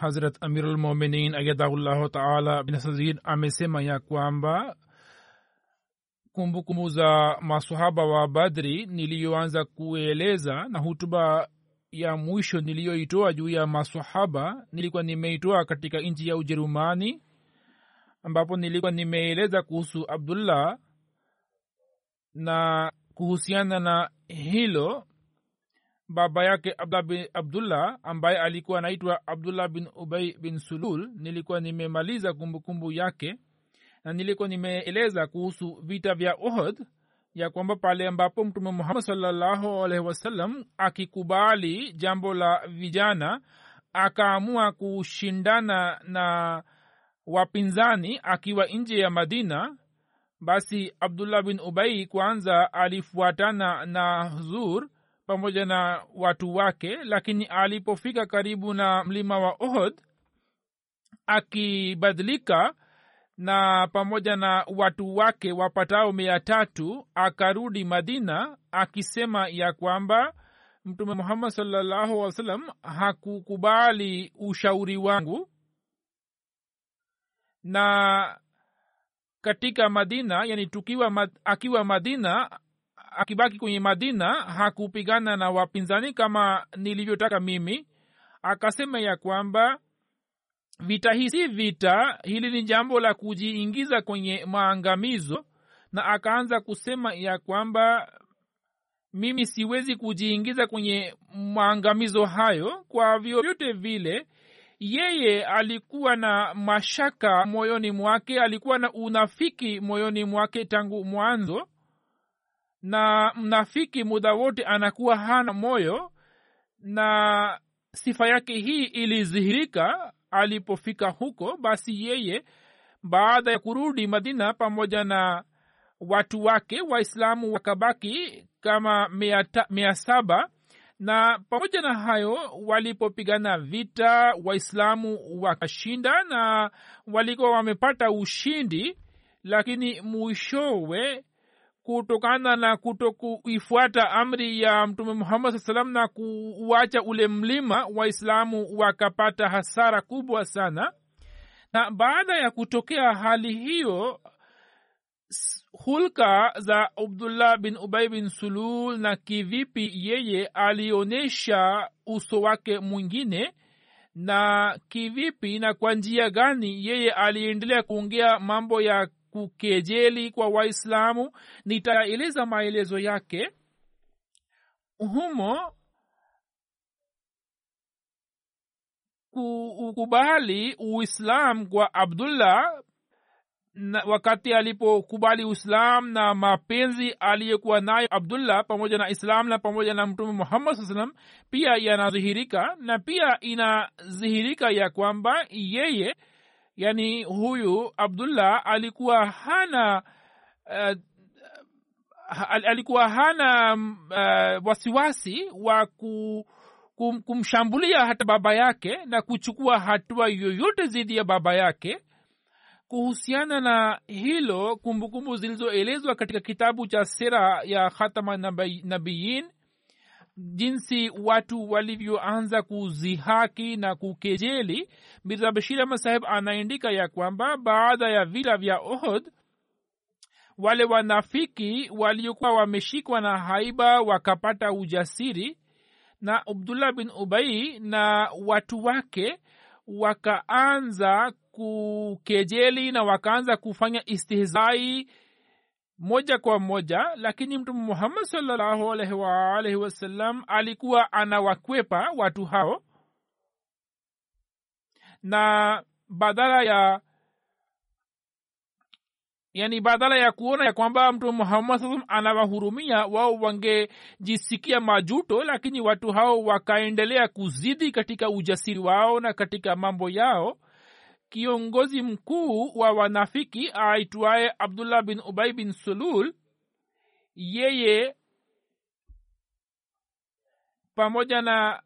Hazrat amirulmuminin ayadahullahu taala binasazid amesema ya kwamba kumbukumbu za masahaba wa badri niliyoanza kueleza na hutuba ya mwisho niliyoitoa juu ya masahaba nilikuwa nimeitoa katika nchi ya ujerumani ambapo nilikuwa nimeeleza kuhusu abdullah na kuhusiana na hilo baba yake abdullah, bin, abdullah ambaye alikuwa anaitwa abdullah bin ubai bin sulul nilikuwa nimemaliza kumbukumbu yake na nilikuwa nimeeleza kuhusu vita vya ohd ya kwamba pale ambapo mtume muhammad salllahu alaihi wasallam akikubali jambo la vijana akaamua kushindana na wapinzani akiwa nje ya madina basi abdullah bin ubai kwanza alifuatana na zur pamoja na watu wake lakini alipofika karibu na mlima wa ohod akibadilika na pamoja na watu wake wapatao mia tatu akarudi madina akisema ya kwamba mtume muhammad salllahu wa sallam hakukubali ushauri wangu. Na katika madina yani tukiwa mad, akiwa madina akibaki kwenye madina hakupigana na wapinzani kama nilivyotaka mimi. Akasema ya kwamba vita hii si vita hili ni jambo la kujiingiza kwenye maangamizo. Na akaanza kusema ya kwamba mimi siwezi kujiingiza kwenye maangamizo hayo kwa vyovyote vile. Yeye alikuwa na mashaka moyoni mwake alikuwa na unafiki moyoni mwake tangu mwanzo na mnafiki muda wote anakuwa hana moyo na sifa yake hii ilidhihirika alipofika huko basi yeye baada ya kurudi madina pamoja na watu wake waislamu wakabaki kama mia, mia saba. Na pamoja na hayo walipopigana vita waislamu wakashinda na walikuwa wamepata ushindi lakini mwishowe kutokana na kutokuifuata amri ya mtume muhammad saa salam na kuuacha ule mlima waislamu wakapata hasara kubwa sana. Na baada ya kutokea hali hiyo hulka za abdullah bin ubai bin sulul na kivipi yeye alionyesha uso wake mwingine na kivipi na kwa njia gani yeye aliendelea kuongea mambo ya kukejeli kwa waislamu. Nitaeleza maelezo yake humo kukubali uislam kwa abdullah na wakati alipokubali uislam na mapenzi aliyekuwa nayo abdullah pamoja na islam na pamoja na mtume muhammad saa salam pia yanadhihirika na pia inadhihirika ya kwamba yeye yani huyu abdullah alikuwa hana uh, alikuwa hana uh, wasiwasi wa ku, kum, kumshambulia hata baba yake na kuchukua hatua yoyote dhidi ya baba yake. Kuhusiana na hilo kumbukumbu zilizoelezwa katika kitabu cha sera ya khatama nabiyin nabiyin jinsi watu walivyoanza kuzihaki na kukejeli. Mirza bashir ahmad saheb anaandika ya kwamba baada ya vita vya ohod wale wanafiki waliokuwa wameshikwa na haiba wakapata ujasiri na abdullah bin ubai na watu wake wakaanza kukejeli na wakaanza kufanya istihzai moja kwa moja lakini mtume muhammad salllahu alaihi waalaihi wasallam alikuwa anawakwepa watu hao. Na badala ya yani badala ya kuona ya kwamba mtume muhammad saa anawahurumia wao wangejisikia majuto lakini watu hao wakaendelea kuzidi katika ujasiri wao na katika mambo yao kiongozi mkuu wa wanafiki aitwaye abdullah bin ubai bin sulul yeye pamoja na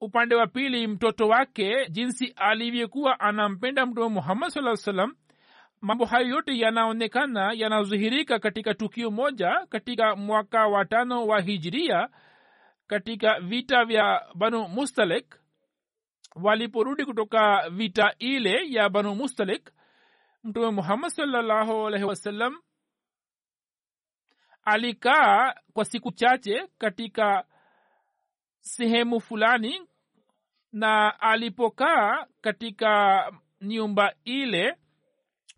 upande wa pili mtoto wake jinsi alivyokuwa anampenda mtume muhammad saa salam mambo hayo yote yanaonekana yanadhihirika katika tukio moja katika mwaka wa tano wa hijiria katika vita vya banu mustalek waliporudi kutoka vita ile ya banu mustalik mtume muhammad salllahu alaihi wasallam alikaa kwa siku chache katika sehemu fulani na alipokaa katika nyumba ile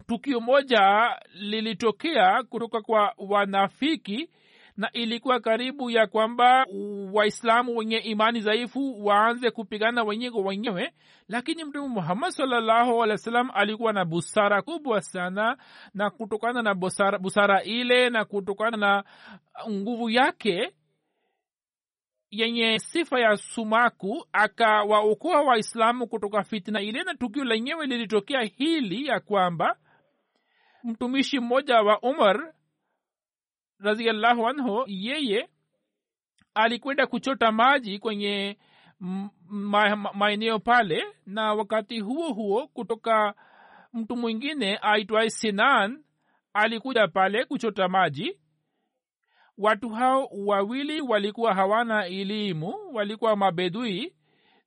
tukio moja lilitokea kutoka kwa wanafiki na ilikuwa karibu ya kwamba waislamu wenye imani dhaifu waanze kupigana wenyewe kwa wenyewe. Lakini mtume muhammad salllahu alehi wa alikuwa na busara kubwa sana na kutokana na busara, busara ile na kutokana na nguvu yake yenye sifa ya sumaku akawaokoa waislamu kutoka fitna ile. Na tukio lenyewe lilitokea hili ya kwamba mtumishi mmoja wa umar raziallahu anhu yeye alikwenda kuchota maji kwenye maeneo ma, pale na wakati huo huo kutoka mtu mwingine aitwaye sinan alikuja pale kuchota maji. Watu hao wawili walikuwa hawana elimu walikuwa mabedui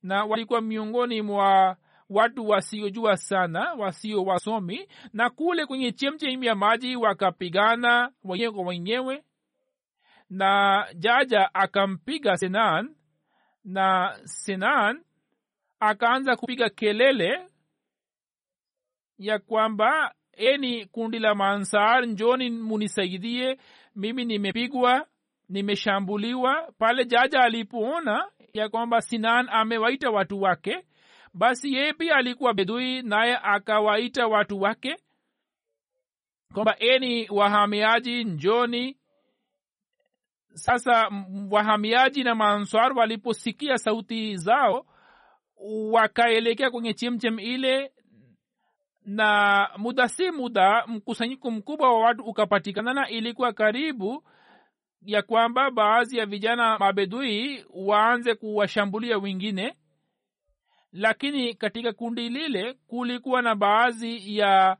na walikuwa miongoni mwa watu wasiojua sana wasio wasomi na kule kwenye chemchemi ya maji wakapigana wenyewe kwa wenyewe. Na jaja akampiga senan na senan akaanza kupiga kelele ya kwamba eni kundi la mansar njoni munisaidie mimi nimepigwa nimeshambuliwa. Pale jaja alipoona ya kwamba sinan amewaita watu wake basi yeye pia alikuwa bedui naye akawaita watu wake kwamba eni wahamiaji njoni. Sasa wahamiaji na maanswar waliposikia sauti zao wakaelekea kwenye chemchem ile na muda si muda mkusanyiko mkubwa wa watu ukapatikana na ilikuwa karibu ya kwamba baadhi ya vijana mabedui waanze kuwashambulia wengine lakini katika kundi lile kulikuwa na baadhi ya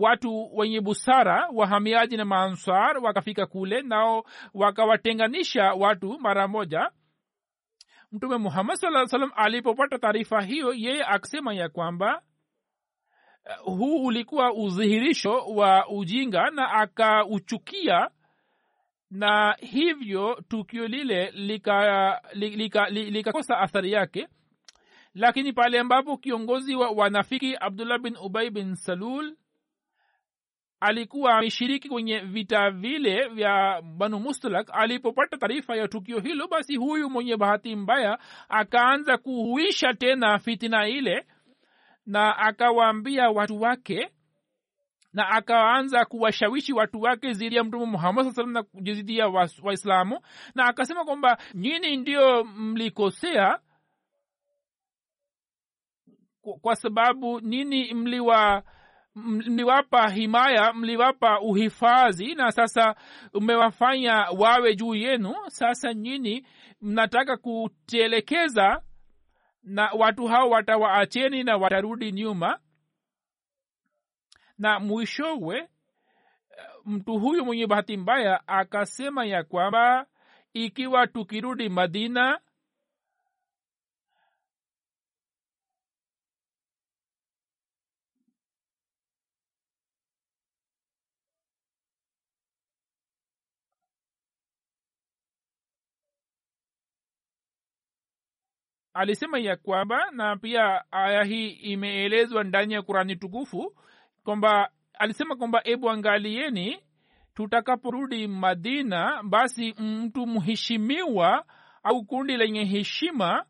watu wenye busara wahamiaji na maansar wakafika kule nao wakawatenganisha watu mara moja. Mtume muhammad saa salam alipopata taarifa hiyo yeye akisema ya kwamba huu ulikuwa udhihirisho wa ujinga na akauchukia na hivyo tukio lile likakosa lika, lika, lika athari yake lakini pale ambapo kiongozi wa wanafiki abdullah bin ubai bin salul alikuwa ameshiriki kwenye vita vile vya banu mustalak alipopata taarifa ya tukio hilo basi huyu mwenye bahati mbaya akaanza kuhuisha tena fitina ile na akawaambia watu wake na akaanza kuwashawishi watu wake zidi ya mtume muhammad saa salam na zidi ya waislamu na akasema kwamba nyini ndio mlikosea kwa sababu nini mliwa mliwapa himaya mliwapa uhifadhi na sasa umewafanya wawe juu yenu. Sasa nyini mnataka kutelekeza na watu hao watawaacheni na watarudi nyuma? Na mwishowe mtu huyu mwenye bahati mbaya akasema ya kwamba ikiwa tukirudi madina alisema ya kwamba na pia aya hii imeelezwa ndani ya kurani tukufu kwamba alisema kwamba ebu angalieni tutakaporudi madina basi mtu mheshimiwa au kundi lenye heshima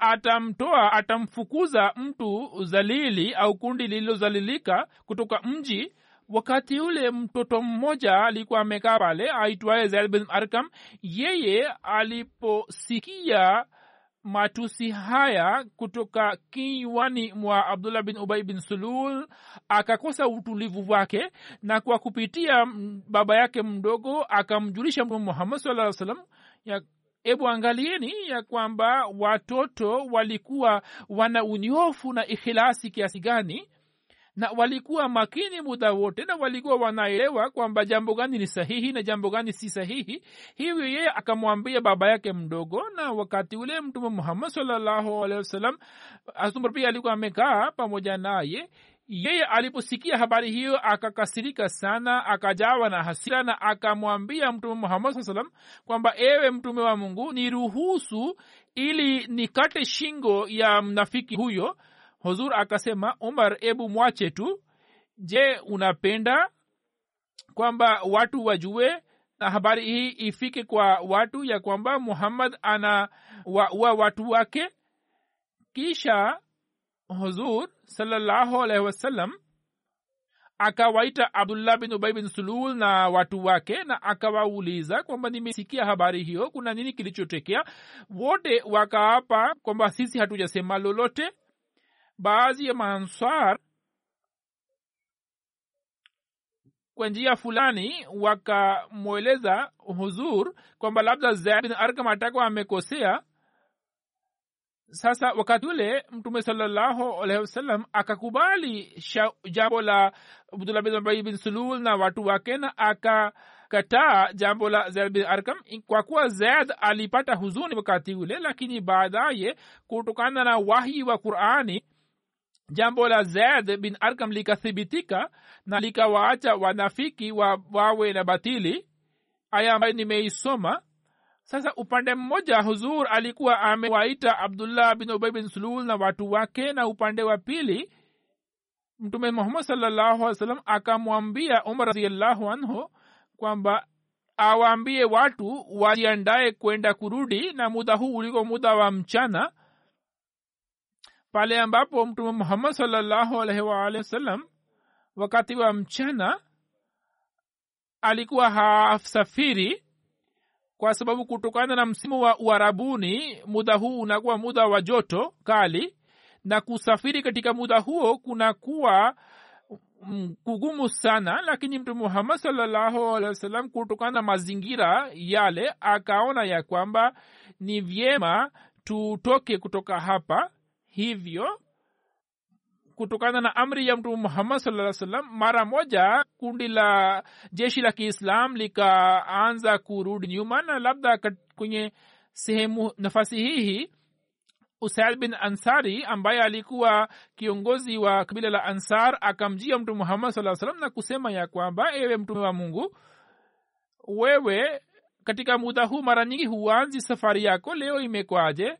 atamtoa atamfukuza mtu zalili au kundi lililozalilika kutoka mji wakati ule mtoto mmoja alikuwa amekaa pale aitwaye zaid arkam yeye aliposikia matusi haya kutoka kinywani mwa abdullah bin ubai bin sulul akakosa utulivu wake na kwa kupitia baba yake mdogo akamjulisha mtume muhammad saa salam ya ebu angalieni ya kwamba watoto walikuwa wana unyofu na ikhilasi kiasi gani na walikuwa makini muda wote na walikuwa wanaelewa kwamba jambo gani ni sahihi na jambo gani si sahihi. Hivyo yeye akamwambia baba yake mdogo na wakati ule mtume muhammad salllahu alehi wasallam asumar pia alikuwa amekaa pamoja naye. Yeye aliposikia habari hiyo akakasirika sana akajawa na hasira na akamwambia mtume muhammad saa salam kwamba ewe mtume wa mungu niruhusu ili nikate shingo ya mnafiki huyo huzur akasema umar ebu mwache tu. Je unapenda kwamba watu wajue na habari hii ifike kwa watu ya kwamba muhammad ana wa, wa watu wake? Kisha huzur salallahu alaihi akawaita abdullah bin ubai bin sulul na watu wake na akawauliza kwamba nimesikia habari hiyo kuna nini kilichotokea? Wote wakaapa kwamba sisi hatujasema lolote baadhi ya maansar kwa njia fulani wakamweleza huzur kwamba labda zaid bin arkam atakuwa amekosea. Sasa wakati ule mtume salallahu alaihi wasallam akakubali jambo la abdullah bin bin sulul na watu wake na akakataa jambo la zaid bin arkam kwa kuwa zaid alipata huzuni wakati ule lakini baadaye kutokana na wahi wa qurani jambo la zaid bin arkam likathibitika na likawaacha wanafiki wa, wawe na batili aya ambayo nimeisoma. Sasa upande mmoja huzur alikuwa amewaita abdullah bin ubay bin sulul na watu wake na upande wa pili mtume muhammad salllahu alih salam akamwambia umar raziallahu anhu kwamba awaambie watu wajiandae kwenda kurudi na muda huu uliko muda wa mchana pale ambapo mtume muhammad salllahu alaihi waalihi wasallam wakati wa mchana alikuwa hasafiri kwa sababu kutokana na msimu wa uharabuni muda huu unakuwa muda wa joto kali na kusafiri katika muda huo kunakuwa kugumu sana. Lakini mtume muhammad salllahu alehi wasallam kutokana na mazingira yale akaona ya kwamba ni vyema tutoke kutoka hapa hivyo kutokana na amri ya mtume muhammad saa salam mara moja kundi la jeshi la kiislam likaanza kurudi nyuma na labda kwenye sehemu nafasi hihi usaid bin ansari ambaye alikuwa kiongozi wa kabila la ansar akamjia mtume muhammad saa salam na kusema ya kwamba ewe mtume wa mungu wewe katika muda huu mara nyingi huanzi safari yako leo imekwaje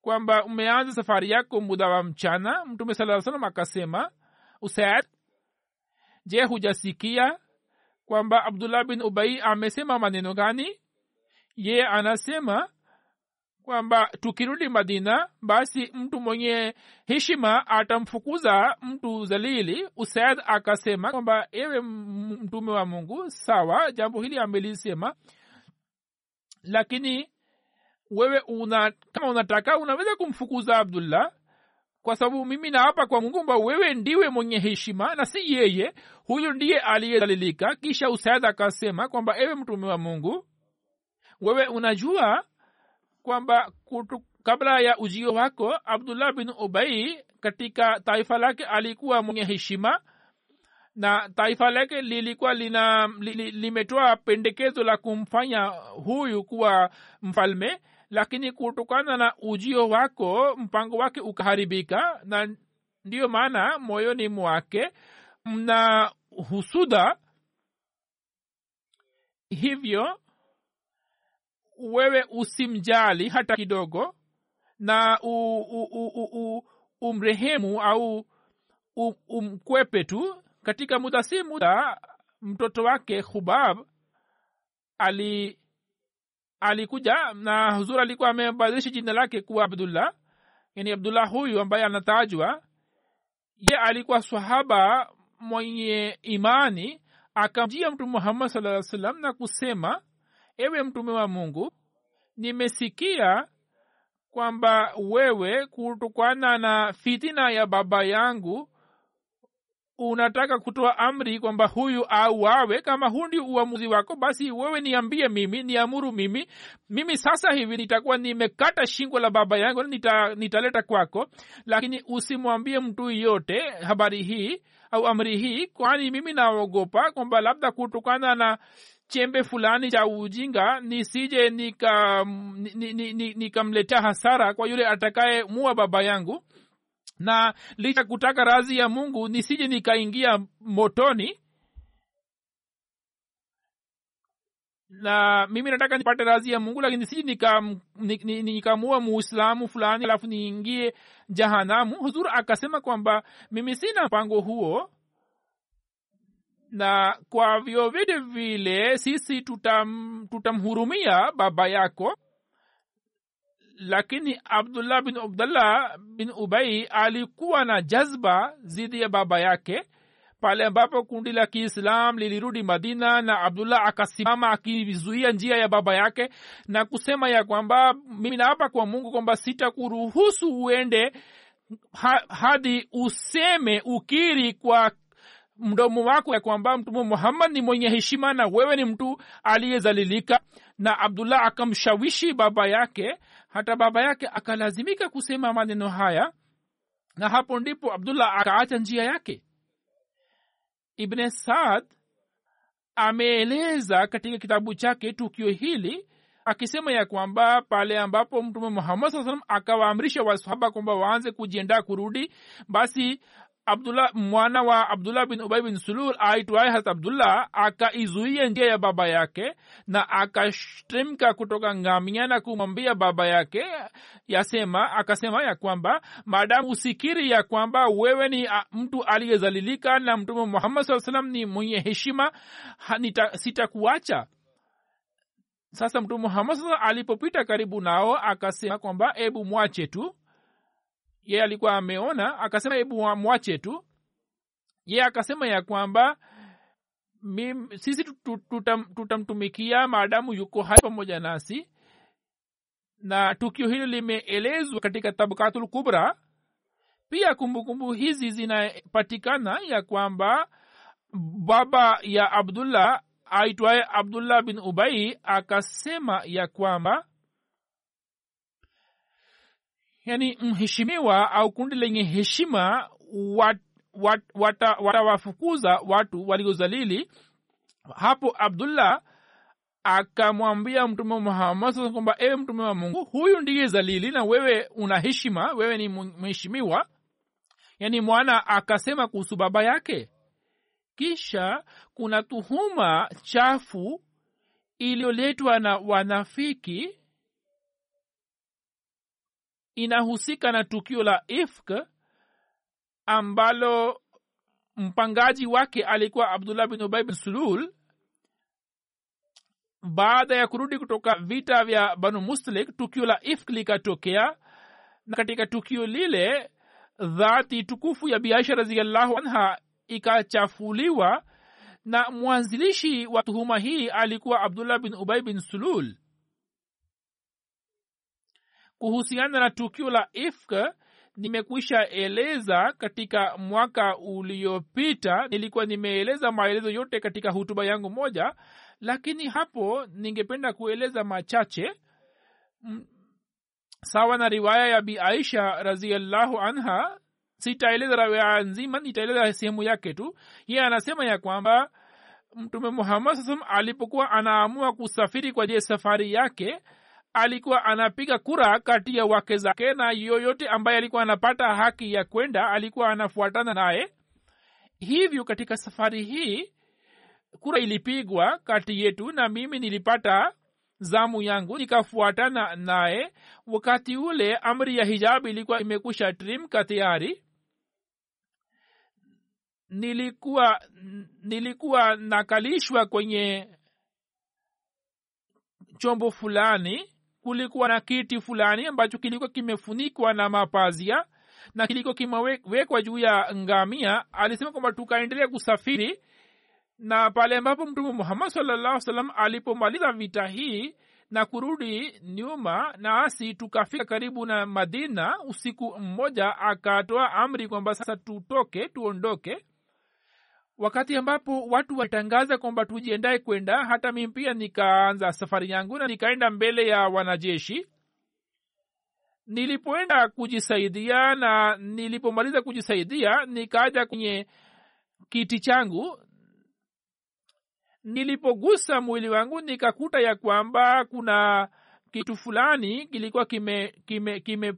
kwamba umeanza safari yako muda wa mchana. Mtume saa salam akasema usaid je hujasikia kwamba abdullah bin ubai amesema maneno gani? Ye anasema kwamba tukirudi madina basi mtu mwenye heshima atamfukuza mtu zalili. Usaid akasema kwamba ewe mtume wa mungu sawa jambo hili amelisema lakini wewe una kama unataka unaweza kumfukuza abdullah. Kwa sababu mimi naapa kwa mungu kwamba wewe ndiwe mwenye heshima na si yeye. Huyu ndiye aliyedhalilika. Kisha usaid akasema kwamba ewe mtume wa mungu wewe unajua kwamba kabla ya ujio wako abdullah bin ubai katika taifa lake alikuwa mwenye heshima na taifa lake lilikuwa lina li, li, limetoa pendekezo la kumfanya huyu kuwa mfalme lakini kutokana na ujio wako mpango wake ukaharibika na ndiyo maana moyoni mwake mna husuda. Hivyo wewe usimjali hata kidogo na u, u, u, u, u, umrehemu au um, tu. Katika muda si muda mtoto wake hubab ali alikuja na huzur alikuwa amebadilisha jina lake kuwa abdullah. Yani abdullah huyu ambaye anatajwa ye alikuwa sahaba mwenye imani akamjia mtume muhammad saa salam na kusema ewe mtume wa mungu nimesikia kwamba wewe kutokana na fitina ya baba yangu unataka kutoa amri kwamba huyu auawe? Kama huu ndio uamuzi wako basi wewe niambie mimi niamuru mimi. Mimi sasa hivi nitakuwa nimekata shingo la baba yangu nita, nitaleta kwako. Lakini usimwambie mtu yote habari hii au amri hii kwani mimi naogopa kwamba labda kutokana na chembe fulani cha ujinga nisije nikamletea ni, ni, ni, ni hasara kwa yule atakaye mua baba yangu na licha kutaka razi ya mungu nisije nikaingia motoni. Na mimi nataka nipate razi ya mungu lakini nisije nikamua nika, nika muislamu fulani alafu niingie jahanamu. Huzur akasema kwamba mimi sina mpango huo. Na kwa vyovyote vile sisi tutam, tutamhurumia baba yako lakini abdullah bin abdullah bin ubai alikuwa na jazba zidi ya baba yake pale ambapo kundi la kiislam lilirudi madina na abdullah akasimama akizuia njia ya baba yake na kusema ya kwamba mimi naapa kwa mungu kwamba sitakuruhusu uende ha, hadi useme ukiri kwa mdomo wako ya kwamba mtume muhammad ni mwenye heshima na wewe ni mtu aliyezalilika. Na abdullah akamshawishi baba yake hata baba yake akalazimika kusema maneno haya na hapo ndipo abdullah akaacha njia yake. Ibne saad ameeleza katika kitabu chake tukio hili akisema ya kwamba pale ambapo mtume muhammad saa salam akawaamrisha wasahaba kwamba waanze kujiendaa kurudi basi abdullah mwana wa abdullah bin ubai bin sulul aitwaye hat abdullah akaizuia njia ya baba yake na akashtemka kutoka ngamia na kumwambia baba yake yasema akasema ya kwamba maadamu usikiri ya kwamba wewe ni mtu aliyezalilika na mtume muhammad saa salam ni mwenye heshima sitakuacha. Sasa mtume muhammad sasa alipopita karibu nao akasema kwamba ebu mwache tu ye alikuwa ameona akasema hebu mwache tu. Ye akasema ya kwamba sisi tutamtumikia tutam maadamu yuko hai pamoja nasi. Na tukio hilo limeelezwa katika tabakatul kubra. Pia kumbukumbu kumbu hizi zinapatikana ya kwamba baba ya abdullah aitwaye abdullah bin ubai akasema ya kwamba yani mheshimiwa au kundi lenye heshima wat, wat, wata, watawafukuza watu waliozalili hapo abdullah akamwambia mtume muhammad sasa kwamba ewe mtume wa mungu huyu ndiye zalili na wewe una heshima wewe ni mheshimiwa. Yaani mwana akasema kuhusu baba yake. Kisha kuna tuhuma chafu iliyoletwa na wanafiki inahusika na tukio la ifk ambalo mpangaji wake alikuwa abdullah bin ubai bin sulul. Baada ya kurudi kutoka vita vya banu muslik tukio la ifk likatokea. Na katika tukio lile dhati tukufu ya biaisha raziallahu anha ikachafuliwa na mwanzilishi wa tuhuma hii alikuwa abdullah bin ubai bin sulul kuhusiana na tukio la ifk nimekwisha eleza katika mwaka uliopita nilikuwa nimeeleza maelezo yote katika hutuba yangu moja lakini hapo ningependa kueleza machache. Sawa na riwaya ya bi aisha raziallahu anha sitaeleza riwaya nzima nitaeleza sehemu yake tu. Ye anasema ya kwamba mtume muhammad saa alipokuwa anaamua kusafiri kwa je safari yake alikuwa anapiga kura kati ya wake zake na yoyote ambaye alikuwa anapata haki ya kwenda alikuwa anafuatana naye. Hivyo katika safari hii kura ilipigwa kati yetu na mimi nilipata zamu yangu nikafuatana naye. Wakati ule amri ya hijabu ilikuwa imekusha trimka tayari nilikuwa nilikuwa nakalishwa kwenye chombo fulani kulikuwa na kiti fulani ambacho kilikuwa kimefunikwa na mapazia na kilikuwa kimewekwa juu ya ngamia. Alisema kwamba tukaendelea kusafiri na pale ambapo mtume muhammad salllah salam alipomaliza vita hii na kurudi nyuma nasi tukafika karibu na madina. Usiku mmoja akatoa amri kwamba sasa tutoke tuondoke wakati ambapo watu watangaza kwamba tujiendae kwenda hata mimi pia nikaanza safari yangu na nikaenda mbele ya wanajeshi. Nilipoenda kujisaidia na nilipomaliza kujisaidia nikaja kwenye kiti changu. Nilipogusa mwili wangu nikakuta ya kwamba kuna kitu fulani kilikuwa kimepotea kime, kime, kime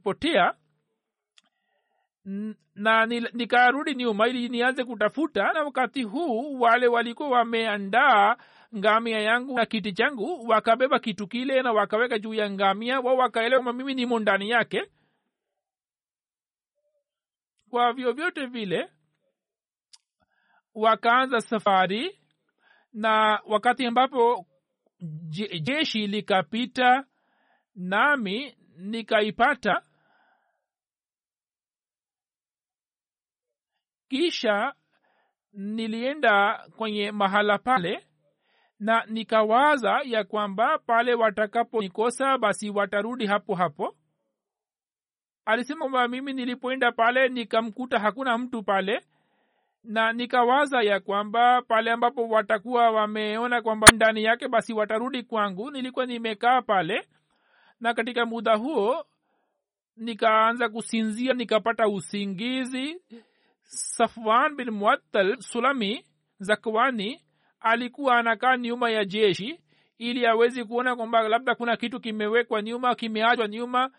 na nikarudi nyuma ili nianze kutafuta na wakati huu wale walikuwa wameandaa ngamia yangu na kiti changu wakabeba kitu kile na wakaweka juu ya ngamia wao wakaelewa kwamba mimi nimo ndani yake. Kwa vyovyote vile wakaanza safari na wakati ambapo jeshi likapita nami nikaipata kisha nilienda kwenye mahala pale na nikawaza ya kwamba pale watakaponikosa basi watarudi hapo hapo. Alisema kwamba mimi nilipoenda pale nikamkuta hakuna mtu pale na nikawaza ya kwamba pale ambapo watakuwa wameona kwamba ndani yake basi watarudi kwangu. Nilikuwa nimekaa pale na katika muda huo nikaanza kusinzia nikapata usingizi safwan bin muattal sulami zakwani alikuwa anakaa nyuma ya jeshi ili awezi kuona kwamba labda kuna kitu kimewekwa nyuma kimeachwa nyuma.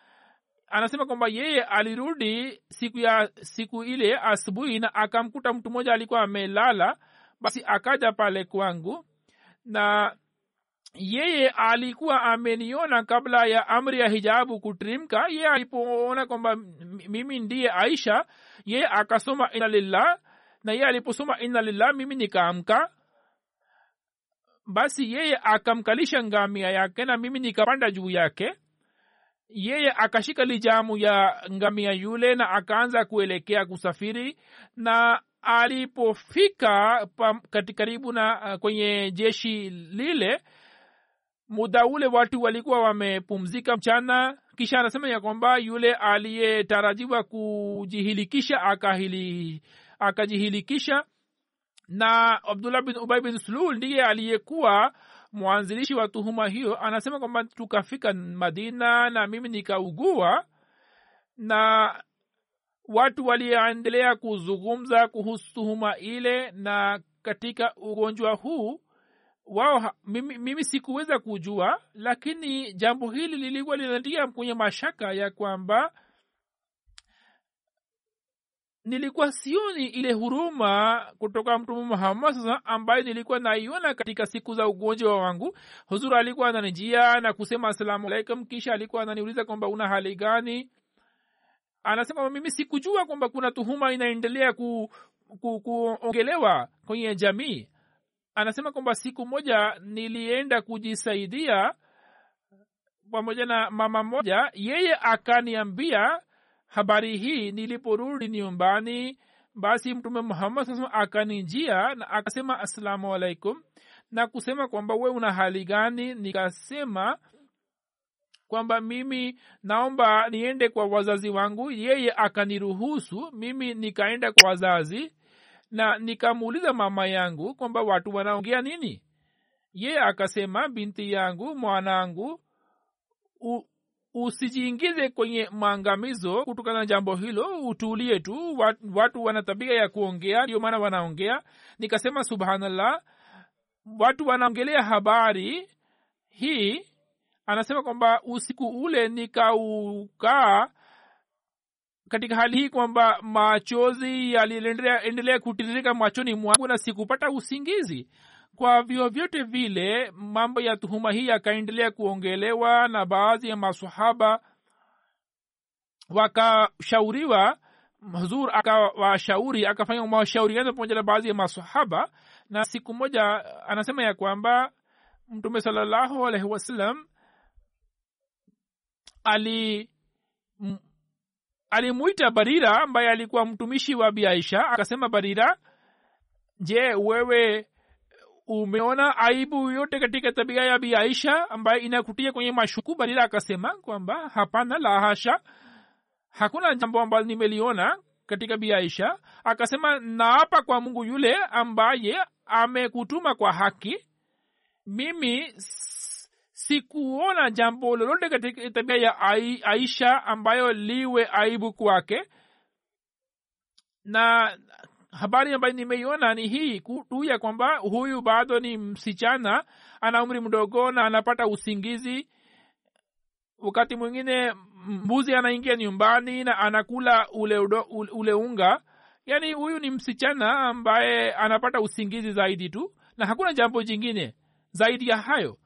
Anasema kwamba yeye alirudi siku ya siku ile asubuhi na akamkuta mtu mmoja alikuwa amelala. Basi akaja pale kwangu na yeye alikuwa ameniona kabla ya amri ya hijabu kutrimka. Yeye alipoona kwamba mimi ndiye aisha yeye akasoma ina lillah na yeye aliposoma ina lillah mimi nikaamka. Basi yeye akamkalisha ngamia yake na mimi nikapanda juu yake. Yeye akashika lijamu ya ngamia yule na akaanza kuelekea kusafiri. Na alipofika karibu na kwenye jeshi lile muda ule watu walikuwa wamepumzika mchana kisha anasema ya kwamba yule aliyetarajiwa kujihilikisha akahili akajihilikisha. Na abdullah bin ubai bin sulul ndiye aliyekuwa mwanzilishi wa tuhuma hiyo. Anasema kwamba tukafika madina na mimi nikaugua na watu waliendelea kuzungumza kuhusu tuhuma ile na katika ugonjwa huu wao mimi, mimi sikuweza kujua lakini jambo hili lilikuwa linatia kwenye mashaka ya kwamba nilikuwa sioni ile huruma kutoka mtume muhammad sasa ambayo nilikuwa naiona katika siku za ugonjwa wangu. Huzur alikuwa ananijia na kusema asalamu alaikum kisha alikuwa ananiuliza kwamba una hali gani? Anasema mimi sikujua kwamba kuna tuhuma inaendelea ku, ku, kuongelewa kwenye jamii anasema kwamba siku moja nilienda kujisaidia pamoja na mama moja yeye akaniambia habari hii niliporudi nyumbani basi mtume muhammad saa akanijia na akasema assalamu alaikum. Na kusema kwamba we una hali gani? Nikasema kwamba mimi naomba niende kwa wazazi wangu. Yeye akaniruhusu mimi nikaenda kwa wazazi na nikamuuliza mama yangu kwamba watu wanaongea nini? Ye akasema binti yangu mwanangu u, usijiingize kwenye maangamizo kutokana na jambo hilo utulie tu. Watu wana tabia ya kuongea ndio maana wanaongea. Nikasema subhanallah watu wanaongelea habari hii. Anasema kwamba usiku ule nikaukaa katika hali hii kwamba machozi yaliendelea kutiririka machoni mwangu na sikupata usingizi. Kwa vyovyote vile mambo ya tuhuma hii yakaendelea kuongelewa na baadhi ya masahaba wakashauriwa huzur akawashauri akafanya mashauriano pamoja na baadhi ya masahaba na siku moja anasema ya kwamba mtume salallahu alaihi wasallam ali alimwita barira ambaye alikuwa mtumishi wa biaisha akasema barira je wewe umeona aibu yote katika tabia ya biaisha ambayo inakutia kwenye mashuku? Barira akasema kwamba hapana lahasha hakuna jambo ambalo nimeliona katika biaisha akasema naapa kwa mungu yule ambaye amekutuma kwa haki. Mimi sikuona jambo lolote katika tabia ya aisha ambayo liwe aibu kwake. Na habari ambayo nimeiona ni hii tu ya kwamba huyu bado ni msichana ana umri mdogo na anapata usingizi. Wakati mwingine mbuzi anaingia nyumbani na anakula ule, udo, ule unga. Yaani huyu ni msichana ambaye anapata usingizi zaidi tu na hakuna jambo jingine zaidi ya hayo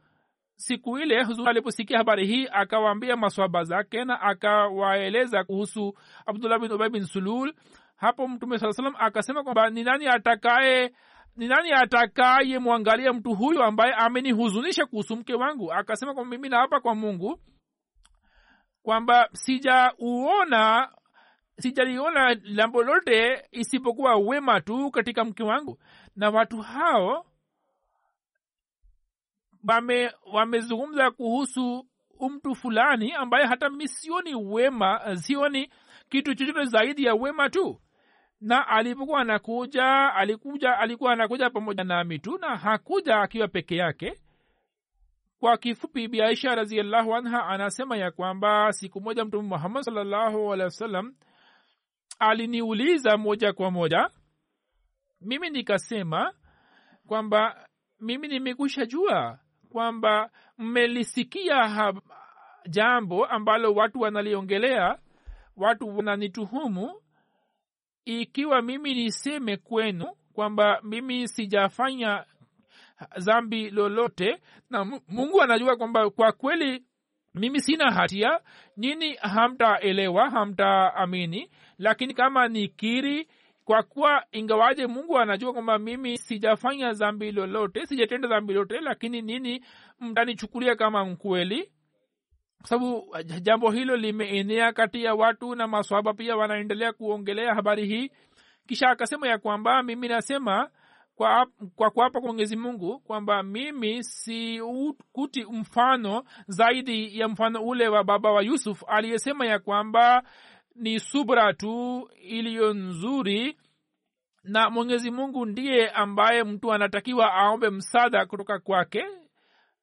siku ile huzuri aliposikia habari hii akawaambia maswaba zake na akawaeleza kuhusu abdullah bin ubay bin sulul. Hapo mtume saa salam akasema kwamba ni nani atakaye ni nani atakaye mwangalia mtu huyu ambaye amenihuzunisha kuhusu mke wangu? Akasema kwamba mimi naapa kwa mungu kwamba sijauona sijaliona lambo lote isipokuwa wema tu katika mke wangu. Na watu hao wame wamezungumza kuhusu mtu fulani ambaye hata mi sioni wema sioni kitu chochote zaidi ya wema tu. Na alipokuwa anakuja alikuja alikuwa anakuja pamoja nami tu na hakuja akiwa peke yake. Kwa kifupi biaisha raziallahu anha anasema ya kwamba siku moja mtume muhammad salllahu alehi wasallam aliniuliza moja kwa moja. Mimi nikasema kwamba mimi nimekusha jua kwamba mmelisikia jambo ambalo watu wanaliongelea watu wananituhumu ikiwa mimi niseme kwenu kwamba mimi sijafanya zambi lolote na mungu anajua kwamba kwa kweli mimi sina hatia nini hamtaelewa hamtaamini lakini kama ni kiri kwa kuwa ingawaje mungu anajua kwamba mimi sijafanya zambi lolote sijatenda zambi lolote lakini nini mtanichukulia kama mkweli? Kwa sababu jambo hilo limeenea kati ya watu na maswaba pia wanaendelea kuongelea habari hii. Kisha akasema ya kwamba mimi nasema kwa kuapa kwa mwenyezi mungu kwamba mimi sikuti mfano zaidi ya mfano ule wa baba wa yusuf aliyesema ya kwamba ni subra tu iliyo nzuri na mwenyezi mungu ndiye ambaye mtu anatakiwa aombe msaada kutoka kwake.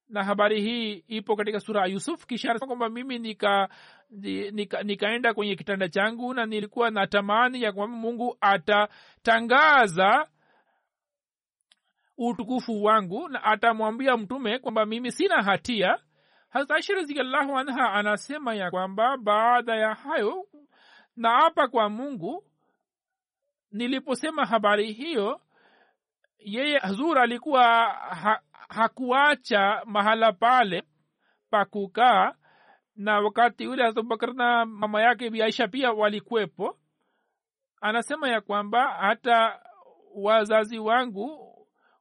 Na habari hii ipo katika sura ya yusuf kisha kwamba mimi nika nika nikaenda kwenye kitanda changu na nilikuwa na tamani ya kwamba mungu atatangaza utukufu wangu na atamwambia mtume kwamba mimi sina hatia. Hasa aisha anha anasema ya kwamba baada ya hayo naapa kwa mungu niliposema habari hiyo yeye hazur alikuwa ha, hakuacha mahala pale pakukaa na wakati ule abubakar na mama yake biaisha pia walikwepo anasema ya kwamba hata wazazi wangu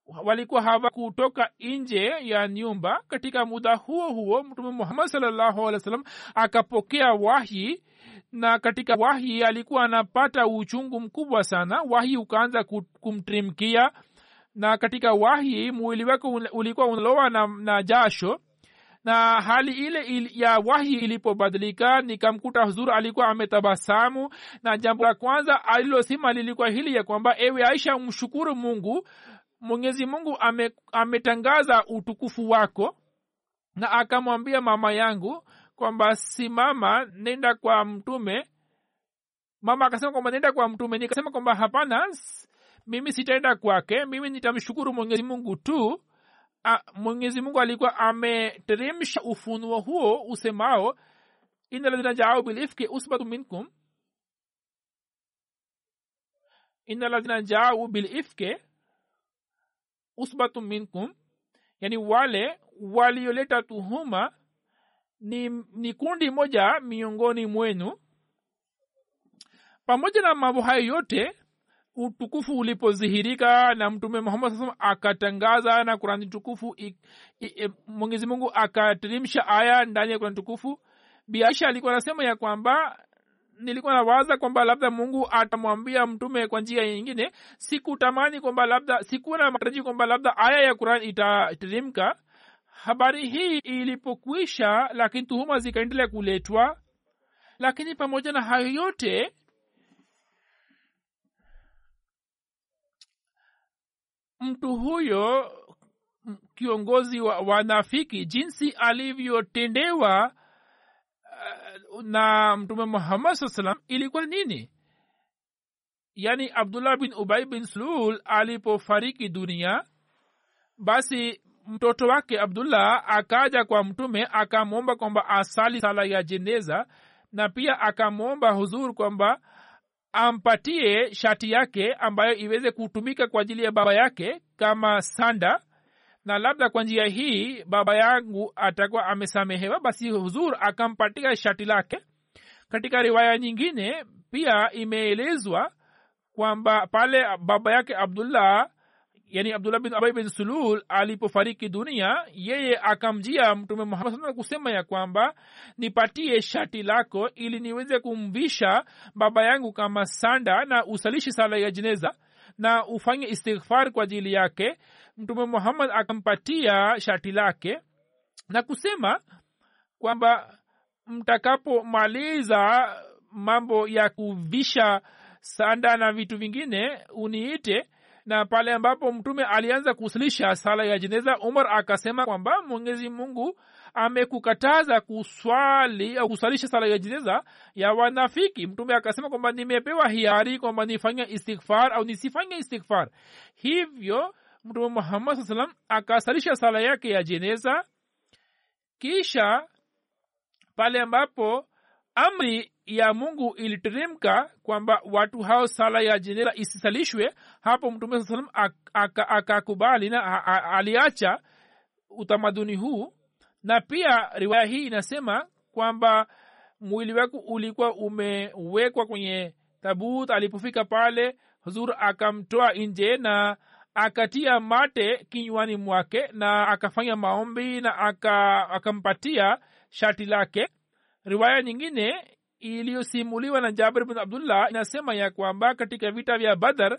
walikuwa hawakutoka nje ya nyumba. Katika muda huo huo mtume muhammad salllahu alih wa sallam akapokea wahi na katika wahi alikuwa anapata uchungu mkubwa sana. Wahi ukaanza kumtrimkia. Na katika wahi mwili wake ulikuwa unalowa na, na jasho. Na hali ile il, ya wahi ilipobadilika nikamkuta huzur alikuwa ametabasamu. Na jambo la kwanza alilosema lilikuwa hili ya kwamba ewe aisha mshukuru mungu. Mwenyezi mungu ame, ametangaza utukufu wako. Na akamwambia mama yangu kwamba simama nenda kwa mtume. Mama akasema kwamba nenda kwa mtume. Nikasema kwamba hapana mimi sitaenda kwake. Mimi nitamshukuru mwenyezi mungu tu. Mwenyezi mungu alikuwa ameteremsha ufunuo huo usemao ina ladhina jaau bilifki usbatu minkum. Ina ladhina jaau bilifke usbatu minkum. Yani wale walioleta tuhuma ni, ni kundi moja miongoni mwenu. Pamoja na mambo hayo yote utukufu ulipodhihirika na mtume muhammad saa akatangaza na kurani tukufu mwenyezi mungu akateremsha aya ndani ya kurani tukufu. Biaisha alikuwa anasema ya kwamba nilikuwa nawaza kwamba labda mungu atamwambia mtume kwa njia nyingine. Sikutamani kwamba labda sikuwa na matarajio kwamba labda aya ya quran itateremka habari hii ilipokwisha lakini tuhuma zikaendelea kuletwa. Lakini pamoja na hayo yote mtu huyo kiongozi wa wanafiki jinsi alivyotendewa uh, na mtume muhammad saa salam ilikuwa nini? Yaani abdullah bin ubai bin sulul alipofariki dunia basi mtoto wake abdullah akaja kwa mtume akamwomba kwamba asali sala ya jeneza na pia akamwomba huzur kwamba ampatie shati yake ambayo iweze kutumika kwa ajili ya baba yake kama sanda. Na labda kwa njia hii baba yangu atakuwa amesamehewa basi huzur akampatia shati lake. Katika riwaya nyingine pia imeelezwa kwamba pale baba yake abdullah yani abdullah bin abai bin sulul alipofariki dunia yeye akamjia mtume muhammad na kusema ya kwamba nipatie shati lako ili niweze kumvisha baba yangu kama sanda na usalishi sala ya jeneza na ufanye istighfar kwa ajili yake. Mtume muhammad akampatia shati lake na kusema kwamba mtakapomaliza mambo ya kuvisha sanda na vitu vingine uniite na pale ambapo mtume alianza kuwasilisha sala ya jeneza umar akasema kwamba mwenyezi mungu amekukataza kuswali au kusalisha sala ya jeneza ya wanafiki. Mtume akasema kwamba nimepewa hiari kwamba nifanye istighfar au nisifanye istighfar. Hivyo mtume muhammad saa salam akasalisha sala yake ya jeneza. Kisha pale ambapo amri ya mungu iliteremka kwamba watu hao sala ya jenera isisalishwe hapo mtume saa salam akakubali na aliacha utamaduni huu. Na pia riwaya hii inasema kwamba mwili wake ulikuwa umewekwa kwenye tabut. Alipofika pale huzur akamtoa nje na akatia mate kinywani mwake na akafanya maombi na akampatia shati lake. Riwaya nyingine iliyosimuliwa na jabir bin abdullah inasema ya kwamba katika vita vya badar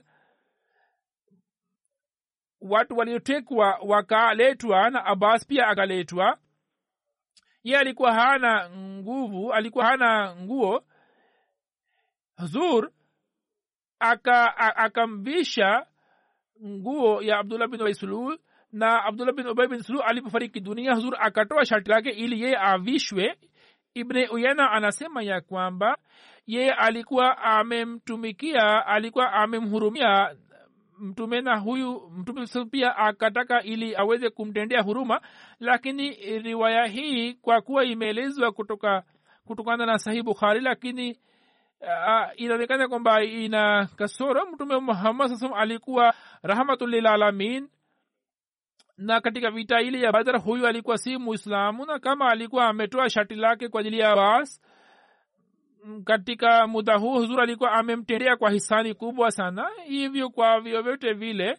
watu waliotekwa wakaletwa na abbas pia akaletwa. Ye alikuwa hana nguvu alikuwa hana nguo. Zur akamvisha aka nguo ya abdullah bin ubaisulul na abdullah bin ubay bin sulu alipofariki dunia huzur akatoa shati lake ili yeye avishwe ibne uyana anasema ya kwamba yeye alikuwa amemtumikia alikuwa amemhurumia mtume na huyu mtume pia akataka ili aweze kumtendea huruma lakini riwaya hii kwa kuwa imeelezwa kutoka kutokana na sahih bukhari lakini uh, inaonekana kwamba ina kasoro. Mtume muhammad saa alikuwa rahmatulilalamin na katika vita ile ya badr huyu alikuwa si muislamu na kama alikuwa ametoa shati lake kwa ajili ya bas katika muda huu huzur alikuwa amemtendea kwa hisani kubwa sana. Hivyo kwa vyovyote vile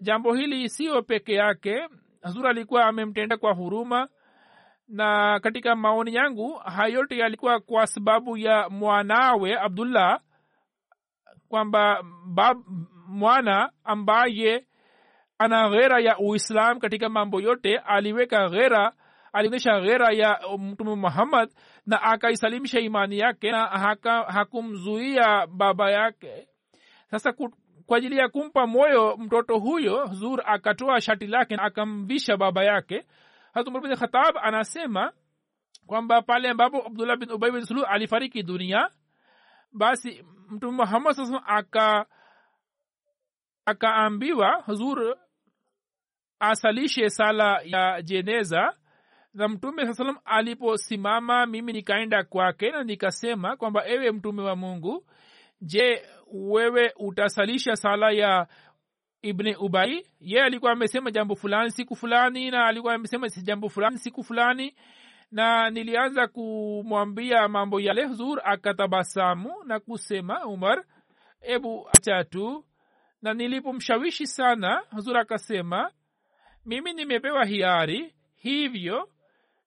jambo hili sio peke yake. Huzur alikuwa amemtendea kwa huruma na katika maoni yangu hayote yalikuwa kwa sababu ya mwanawe abdullah kwamba mwana ambaye ana ghera ya uislam katika mambo yote aliweka ghera alionyesha ghera ya mtume muhammad na akaisalimisha imani yake na hakumzuia baba yake. Sasa kwa ajili ya kumpa moyo mtoto huyo zur akatoa shati lake na akamvisha baba yake. Hatumr bin khatab anasema kwamba pale ambapo abdullah bin ubai bin sulu alifariki dunia basi mtume muhammad saa aka akaambiwa huzur asalishe sala ya jeneza. Na mtume saa salam aliposimama mimi nikaenda kwake na nikasema kwamba ewe mtume wa mungu je wewe utasalisha sala ya ibni ubai ye alikuwa amesema jambo fulani siku fulani na alikuwa amesema jambo fulani siku fulani. Na nilianza kumwambia mambo yale huzur akatabasamu na kusema umar ebu acha tu. Na nilipomshawishi sana huzur akasema mimi nimepewa hiari hivyo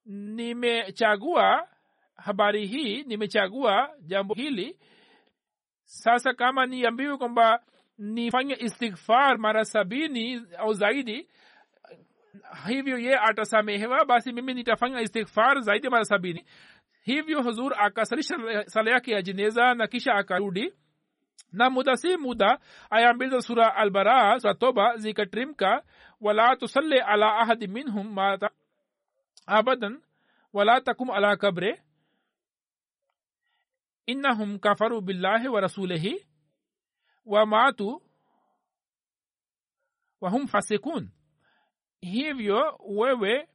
nimechagua habari hii nimechagua jambo hili. Sasa kama niambiwe kwamba nifanye istighfar mara sabini au zaidi hivyo ye atasamehewa basi mimi nitafanya istighfar zaidi mara sabini. Hivyo huzur akasalisha sala yake ya jeneza na kisha akarudi na muda si muda aya mbili za sura albara sura toba zikatrimka wala tusalli ala ahadi minhum mata abadan wala takum ala kabre. Innahum kafaru billahi wa rasulihi wa matu wahum fasikun. Hivyo wewe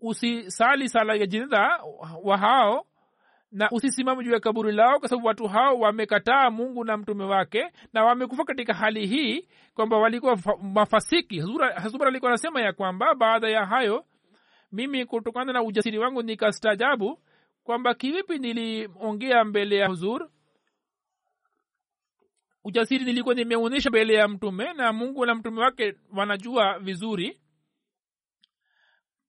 usisali sala ya jeneza wa na usisimame juu ya kaburi lao kwa sababu watu hao wamekataa mungu na mtume wake na wamekufa katika hali hii kwamba walikuwa mafasiki. Hasubra alikuwa anasema ya kwamba baada ya hayo mimi kutokana na ujasiri wangu nikastajabu kwamba kivipi niliongea mbele ya huzur? Ujasiri nilikuwa nimeonyesha mbele ya mtume na mungu na mtume wake wanajua vizuri.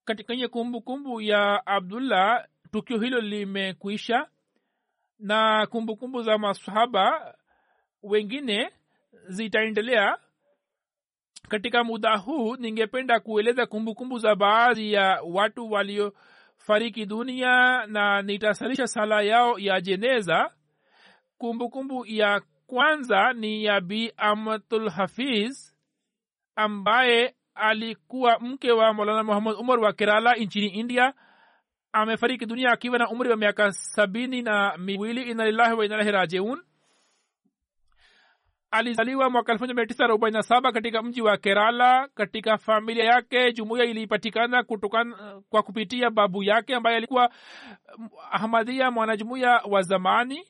Katika kwenye kumbukumbu ya abdullah tukio hilo limekwisha na kumbukumbu kumbu za masahaba wengine zitaendelea. Katika muda huu ningependa kueleza kumbukumbu kumbu za baadhi ya watu waliofariki dunia na nitasalisha sala yao ya jeneza. Kumbukumbu kumbu ya kwanza ni ya bi amatul hafiz ambaye alikuwa mke wa molana muhammad umar wa kerala nchini india amefariki dunia akiwa na umri wa miaka sabini na miwili. Inalillahi wa inalahi rajiun. Alizaliwa mwaka elfu moja mia tisa arobaini na saba katika mji wa kerala. Katika familia yake jumuiya ilipatikana kutokana kwa kupitia babu yake ambaye alikuwa ahmadhia mwanajumuiya wa zamani.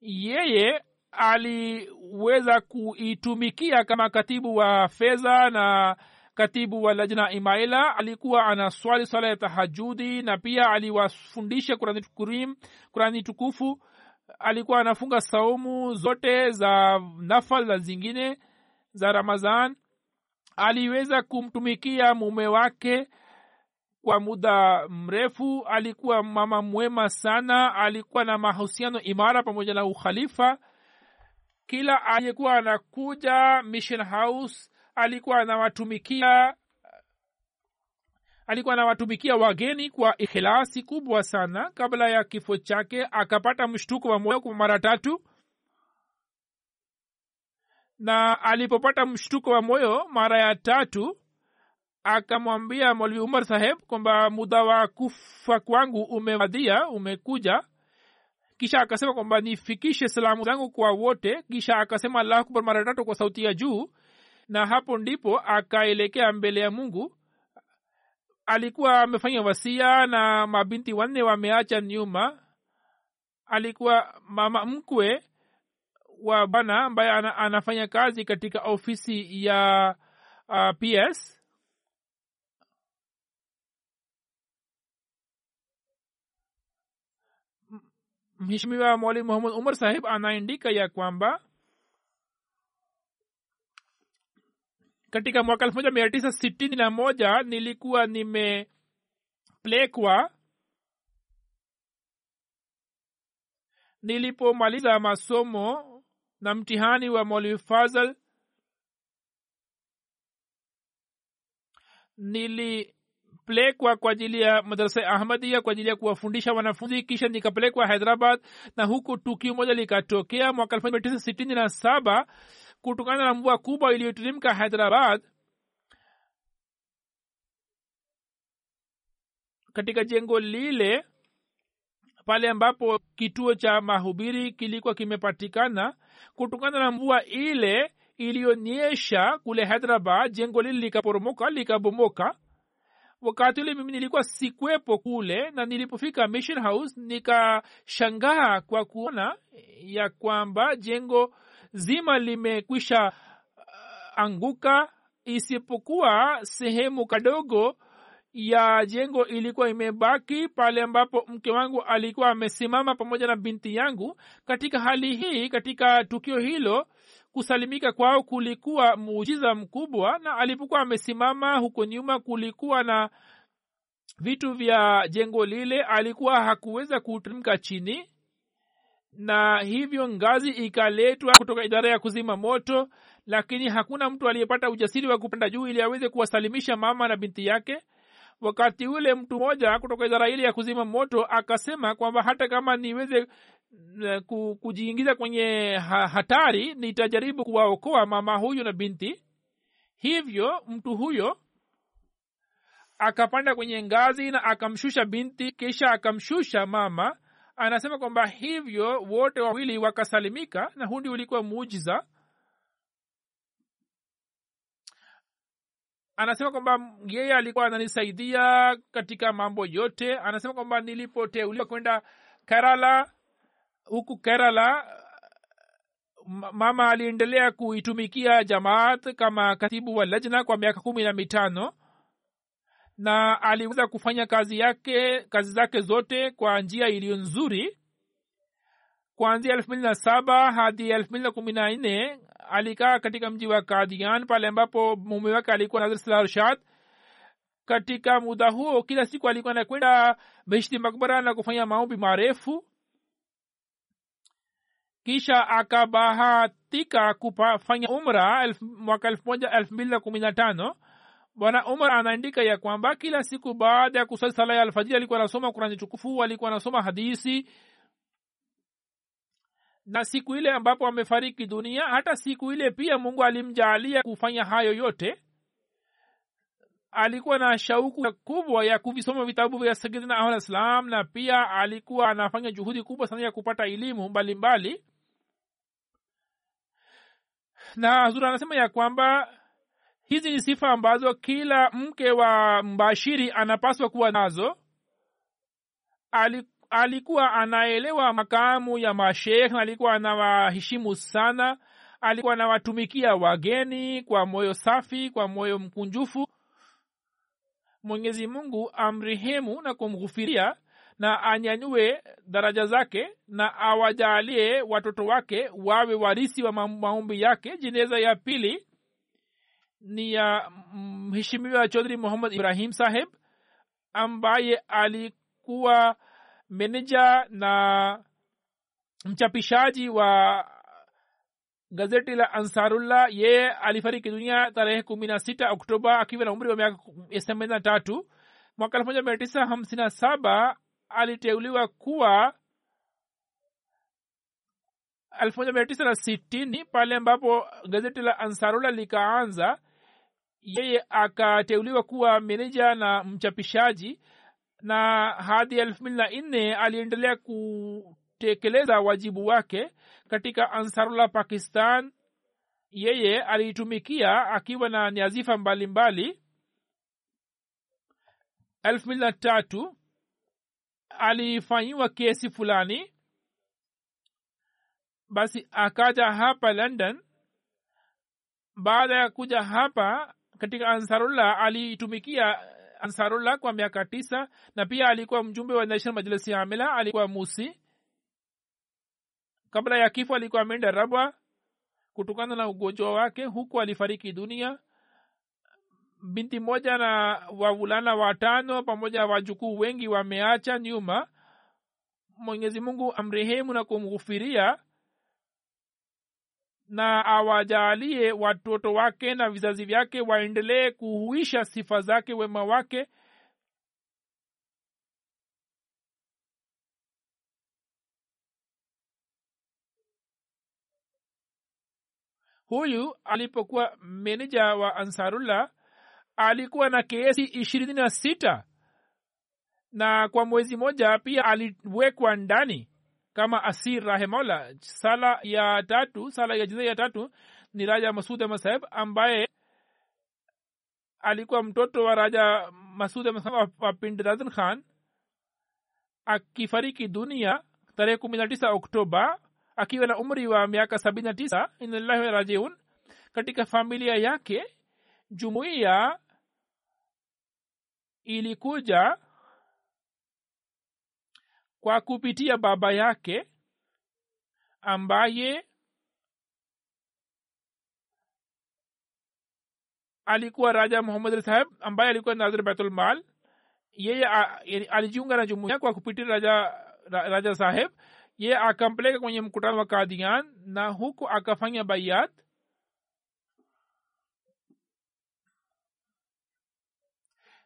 Yeye aliweza kuitumikia kama katibu wa fedha na katibu wa lajna imaila alikuwa anaswali swala ya tahajudi na pia aliwafundisha kurani kurani tukufu. Alikuwa anafunga saumu zote za nafal na zingine za ramazan aliweza kumtumikia mume wake kwa muda mrefu. Alikuwa mama mwema sana. Alikuwa na mahusiano imara pamoja na ukhalifa. Kila aliyekuwa anakuja mission house alikuwa anawatumikia alikuwa anawatumikia wageni kwa ikhilasi kubwa sana. Kabla ya kifo chake akapata mshtuko wa moyo kwa mara tatu. Na alipopata mshtuko wa moyo mara ya tatu akamwambia molvi umar saheb kwamba muda wa kufa kwangu umewadia umekuja. Kisha akasema kwamba nifikishe salamu zangu kwa wote. Kisha akasema allahu akbar mara tatu kwa sauti ya juu na hapo ndipo akaelekea mbele ya mungu. Alikuwa amefanya wasia na mabinti wanne wameacha nyuma. Alikuwa mama mkwe wa bwana ambaye ana, anafanya kazi katika ofisi ya uh, ps mheshimiwa mwalimu muhammad umar sahib anaandika ya kwamba katika mwaka elfu moja mia tisa sitini na moja nilikuwa nimeplekwa nilipomaliza masomo na mtihani wa molifazal fazal nilipelekwa kwa ajili ya madarasa ahmadia kwa ajili ya kuwafundisha wanafunzi kisha nikapelekwa hyderabad na huku tukio moja likatokea mwaka elfu moja mia tisa sitini na saba kutokana na mvua kubwa iliyoteremka hyderabad katika jengo lile pale ambapo kituo cha mahubiri kilikuwa kimepatikana kutokana na mvua ile iliyonyesha kule hyderabad jengo lile likaporomoka likabomoka. Wakati ule mimi nilikuwa sikwepo kule na nilipofika mission house nikashangaa kwa kuona ya kwamba jengo zima limekwisha uh, anguka isipokuwa sehemu kadogo ya jengo ilikuwa imebaki pale ambapo mke wangu alikuwa amesimama pamoja na binti yangu. Katika hali hii katika tukio hilo kusalimika kwao kulikuwa muujiza mkubwa na alipokuwa amesimama huko nyuma kulikuwa na vitu vya jengo lile alikuwa hakuweza kutrimka chini na hivyo ngazi ikaletwa kutoka idara ya kuzima moto lakini hakuna mtu aliyepata ujasiri wa kupanda juu ili aweze kuwasalimisha mama na binti yake. Wakati ule mtu mmoja kutoka idara ile ya kuzima moto akasema kwamba hata kama niweze kujiingiza kwenye hatari nitajaribu kuwaokoa mama huyu na binti. Hivyo mtu huyo akapanda kwenye ngazi na akamshusha binti kisha akamshusha mama anasema kwamba hivyo wote wawili wakasalimika na hundi ulikuwa muujiza. Anasema kwamba yeye alikuwa ananisaidia katika mambo yote. Anasema kwamba nilipoteuliwa kwenda kerala huku kerala mama aliendelea kuitumikia jamaat kama katibu wa lajna kwa miaka kumi na mitano na aliweza kufanya kazi yake kazi zake zote kwa njia iliyo nzuri. Kuanzia elfu mbili na saba hadi elfu mbili na kumi na nne alikaa katika mji wa kadian pale ambapo mume wake alikuwa nazir salarshad katika muda huo kila siku alikuwa anakwenda beshti makbara na kufanya maombi marefu. Kisha akabahatika kufanya umra mwaka elfu moja elfu mbili na kumi na tano bwana umar anaandika ya kwamba kila siku baada ya kusali sala ya alfajiri alikuwa anasoma kurani tukufu alikuwa anasoma hadisi. Na siku ile ambapo amefariki dunia hata siku ile pia mungu alimjaalia kufanya hayo yote. Alikuwa na shauku kubwa ya kuvisoma vitabu vya sayidina ahmad islam na pia alikuwa anafanya juhudi kubwa sana ya kupata elimu mbalimbali. Na zura anasema ya kwamba hizi ni sifa ambazo kila mke wa mbashiri anapaswa kuwa nazo. Alikuwa anaelewa makamu ya mashekh alikuwa anawaheshimu sana. Alikuwa anawatumikia wageni kwa moyo safi kwa moyo mkunjufu. Mwenyezi mungu amrehemu na kumghufiria na anyanyue daraja zake na awajalie watoto wake wawe warisi wa maombi yake. Jeneza ya pili ni ya mheshimiwa chodhri muhammad ibrahim saheb ambaye alikuwa meneja na mchapishaji wa gazeti la ansarullah. Yeye alifariki dunia tarehe kumi na sita oktoba akiwa na umri wa miaka themanini na tatu. Mwaka elfu moja mia tisa hamsini na saba aliteuliwa kuwa elfu moja mia tisa na sitini pale ambapo gazeti la ansarullah likaanza yeye akateuliwa kuwa meneja na mchapishaji na hadi elfu mbili na nne aliendelea kutekeleza wajibu wake katika ansarullah pakistan. Yeye aliitumikia akiwa na nyazifa mbalimbali. Elfu mbili na tatu alifanyiwa kesi fulani. Basi akaja hapa london. Baada ya kuja hapa katika ansarullah aliitumikia ansarullah kwa miaka tisa na pia alikuwa mjumbe wa national majlisi amila alikuwa musi. Kabla ya kifo alikuwa ameenda rabwa kutokana na ugonjwa wake huku alifariki dunia. Binti moja na wavulana watano pamoja na wajukuu wengi wameacha nyuma. Mwenyezi mungu amrehemu na kumghufiria na awajalie watoto wake na vizazi vyake waendelee kuhuisha sifa zake wema wake. Huyu alipokuwa meneja wa ansarullah alikuwa na kesi ishirini na sita na kwa mwezi moja pia aliwekwa ndani kama asir rahemola sala ya tatu sala ya jiza ya tatu ni raja masud ahmad ambaye alikuwa mtoto wa raja masud ahmad saheb wa pindrazan khan akifariki dunia tarehe kumi na tisa oktoba akiwa na umri wa miaka sabini na tisa. Inalahi rajiun. Katika familia yake jumuiya ilikuja kwa kupitia baba yake ambaye alikuwa raja muhammad saheb ambaye alikuwa nazir baitulmal yeye alijiunga na jumuia kwa kupitia raja, raja saheb. Yeye akampeleka kwenye mkutano wa kadian na huku akafanya bayat.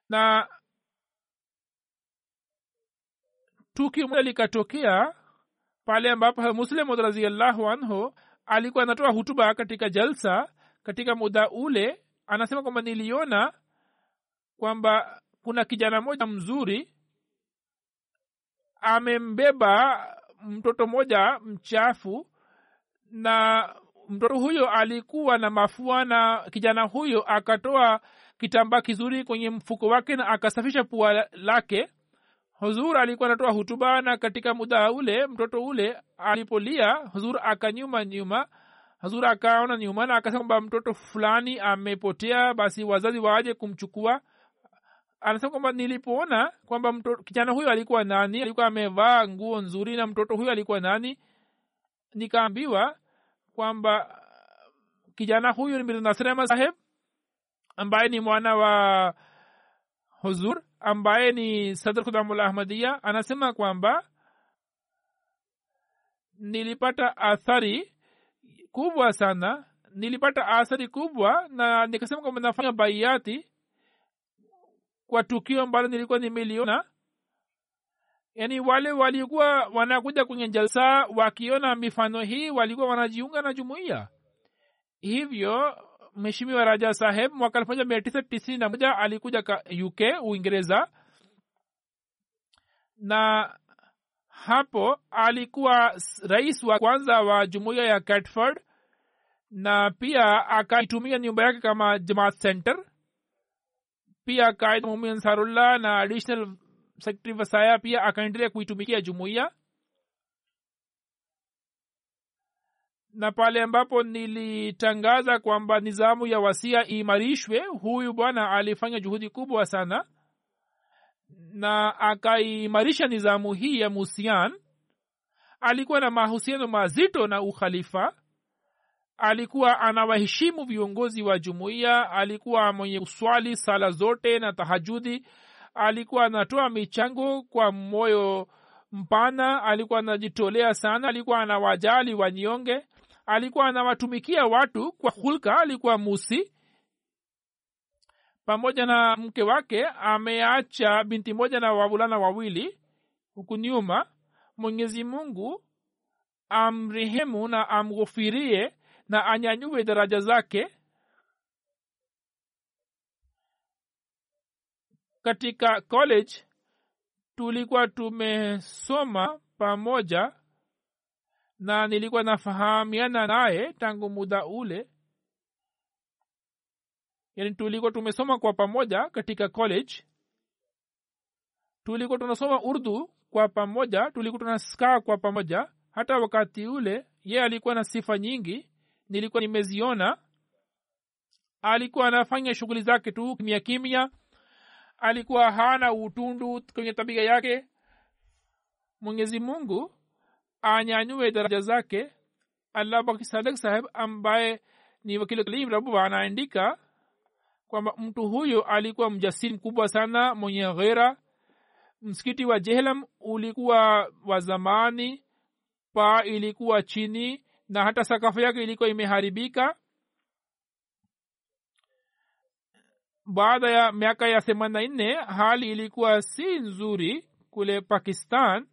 Na tukio likatokea pale ambapo muslim raziallahu anhu alikuwa anatoa hutuba katika jalsa katika muda ule anasema kwamba niliona kwamba kuna kijana moja mzuri amembeba mtoto moja mchafu na mtoto huyo alikuwa na mafua na kijana huyo akatoa kitambaa kizuri kwenye mfuko wake na akasafisha pua lake huzur alikuwa anatoa hutuba na katika muda ule mtoto ule alipolia huzur akanyuma nyuma huzur akaona nyuma na akasema kwamba mtoto fulani amepotea basi wazazi waje kumchukua. Anasema kwamba nilipoona kwamba kijana huyo alikuwa nani alikuwa amevaa nguo nzuri na mtoto huyo alikuwa nani nikaambiwa kwamba kijana huyu ni mirnasrema saheb ambaye ni mwana wa huzur ambaye ni sadr khudamul ahmadia anasema kwamba nilipata athari kubwa sana nilipata athari kubwa na nikasema kwamba nafanya baiati kwa tukio ambalo nilikuwa nimeliona. Yaani wale walikuwa wanakuja kwenye jalsa wakiona mifano hii walikuwa wanajiunga na jumuiya. Hivyo mheshimiwa raja saheb mwaka elfu moja mia tisa tisini na moja alikuja ka uk uingereza. Na hapo alikuwa rais wa kwanza wa jumuiya ya catford na pia akaitumia nyumba yake kama jamaat center. Pia kaid mumin ansarullah na additional secretary vasaya pia akaendelea kuitumikia jumuiya na pale ambapo nilitangaza kwamba nizamu ya wasia iimarishwe huyu bwana alifanya juhudi kubwa sana na akaimarisha nizamu hii ya musian. Alikuwa na mahusiano mazito na ukhalifa alikuwa anawaheshimu viongozi wa jumuiya alikuwa mwenye uswali sala zote na tahajudi alikuwa anatoa michango kwa moyo mpana alikuwa anajitolea sana alikuwa anawajali wanyonge alikuwa anawatumikia watu kwa hulka alikuwa musi. Pamoja na mke wake ameacha binti moja na wavulana wawili huku nyuma. Mwenyezi mungu amrehemu na amghufirie na anyanyue daraja zake katika college. Tulikuwa tumesoma pamoja na nilikuwa nafahamiana naye tangu muda ule. Yani tulikuwa tumesoma kwa pamoja katika college. Tulikuwa tunasoma urdu kwa pamoja tulikuwa tunaskaa kwa pamoja. Hata wakati ule ye alikuwa na sifa nyingi nilikuwa nimeziona. Alikuwa anafanya shughuli zake tu kimya kimya. Alikuwa hana utundu kwenye tabia yake. Mwenyezi mungu anyanyue daraja zake allah baki sadak saheb ambaye ni wakili kalim rabu anaandika kwamba mtu huyo alikuwa mjasiri mkubwa sana mwenye ghera. Msikiti wa jehlam ulikuwa wa zamani paa ilikuwa chini na hata sakafu yake ilikuwa imeharibika. Baada ya miaka ya themanina nne hali ilikuwa si nzuri kule pakistan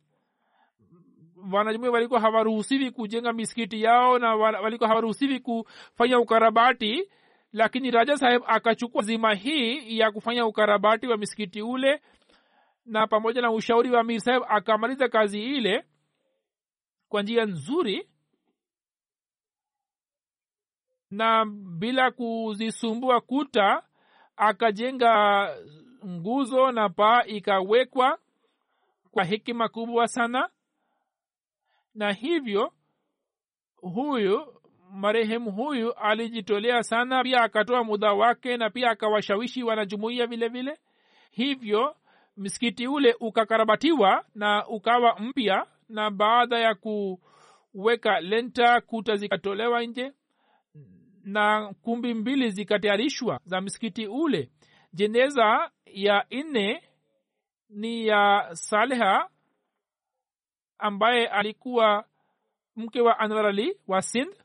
wanajumuia walikuwa hawaruhusiwi kujenga misikiti yao na walikuwa hawaruhusiwi kufanya ukarabati lakini raja saheb akachukua zima hii ya kufanya ukarabati wa misikiti ule na pamoja na ushauri wa mir saheb akamaliza kazi ile kwa njia nzuri na bila kuzisumbua kuta akajenga nguzo na paa ikawekwa kwa hekima kubwa sana na hivyo huyu marehemu huyu alijitolea sana pia akatoa muda wake na pia akawashawishi wanajumuia vile vile. Hivyo msikiti ule ukakarabatiwa na ukawa mpya na baada ya kuweka lenta kuta zikatolewa nje na kumbi mbili zikatayarishwa za msikiti ule. Jeneza ya nne ni ya saleha ambaye alikuwa mke wa anwar ali wa sindh.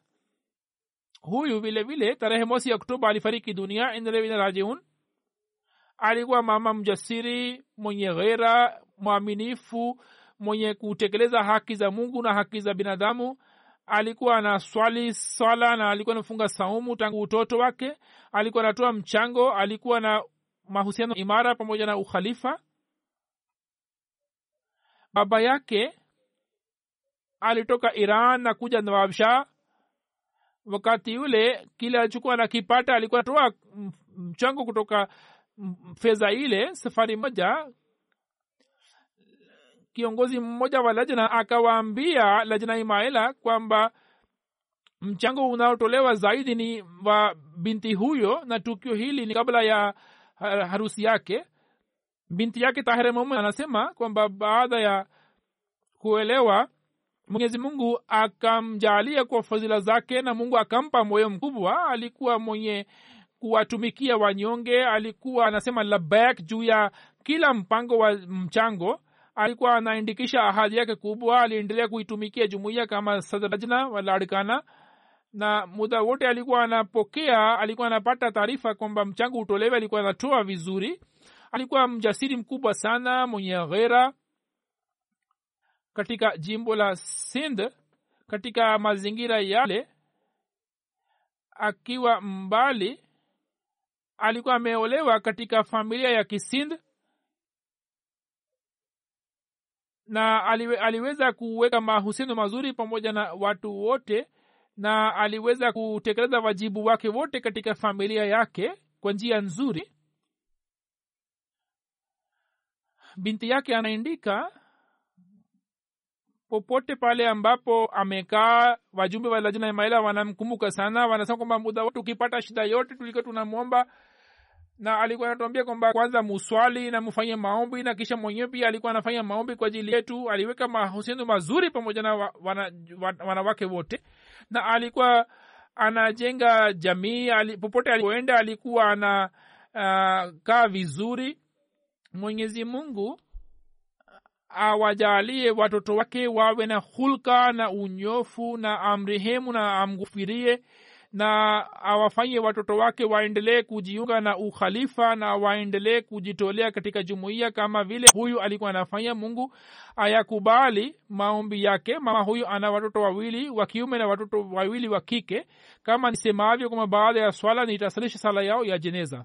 Huyu vile vile tarehe mosi oktoba alifariki dunia inalevina rajiun. Alikuwa mama mjasiri mwenye ghera mwaminifu mwenye kutekeleza haki za mungu na haki za binadamu. Alikuwa na swali swala na alikuwa anafunga saumu tangu utoto wake. Alikuwa anatoa mchango alikuwa na mahusiano imara pamoja na ukhalifa. Baba yake alitoka iran na kuja nawab wakati yule kile alichokuwa nakipata alikuwa toa mchango kutoka fedha ile safari moja. Kiongozi mmoja wa lajna akawaambia lajna imaela kwamba mchango unaotolewa zaidi ni wa binti huyo na tukio hili ni kabla ya harusi yake. Binti yake tahre mume anasema kwamba baada ya kuelewa mwenyezi mungu akamjaalia kwa fadhila zake na mungu akampa moyo mkubwa. Alikuwa mwenye kuwatumikia wanyonge alikuwa anasema labak juu ya kila mpango wa mchango. Alikuwa anaindikisha ahadi yake kubwa aliendelea kuitumikia jumuiya kama sadrajna waladkana na muda wote alikuwa anapokea alikuwa anapata taarifa kwamba mchango utolewe alikuwa anatoa vizuri. Alikuwa mjasiri mkubwa sana mwenye ghera katika jimbo la sind katika mazingira yale akiwa mbali alikuwa ameolewa katika familia ya kisind na aliwe, aliweza kuweka mahusiano mazuri pamoja na watu wote na aliweza kutekeleza wajibu wake wote katika familia yake kwa njia nzuri. Binti yake anaandika popote pale ambapo amekaa wajumbe wa lajina ya wanamkumbuka sana wanasema kwamba muda wote ukipata shida yote tulikuwa tunamwomba. Na alikuwa anatuambia kwamba kwanza muswali na mfanye maombi na kisha mwenyewe pia alikuwa anafanya maombi kwa ajili yetu. Aliweka mahusiano mazuri pamoja na wanawake wana, wana wote. Na alikuwa anajenga jamii ali, popote alipoenda alikuwa ana uh, vizuri. Mwenyezi mungu awajalie watoto wake wawe na hulka na unyofu na amrehemu na amghufirie na awafanye watoto wake waendelee kujiunga na ukhalifa na waendelee kujitolea katika jumuiya kama vile huyu alikuwa anafanya. Mungu ayakubali maombi yake. Mama huyu ana watoto wawili wa kiume na watoto wawili wa kike. Kama nisemavyo kwamba baada ya swala nitasalisha sala yao ya jeneza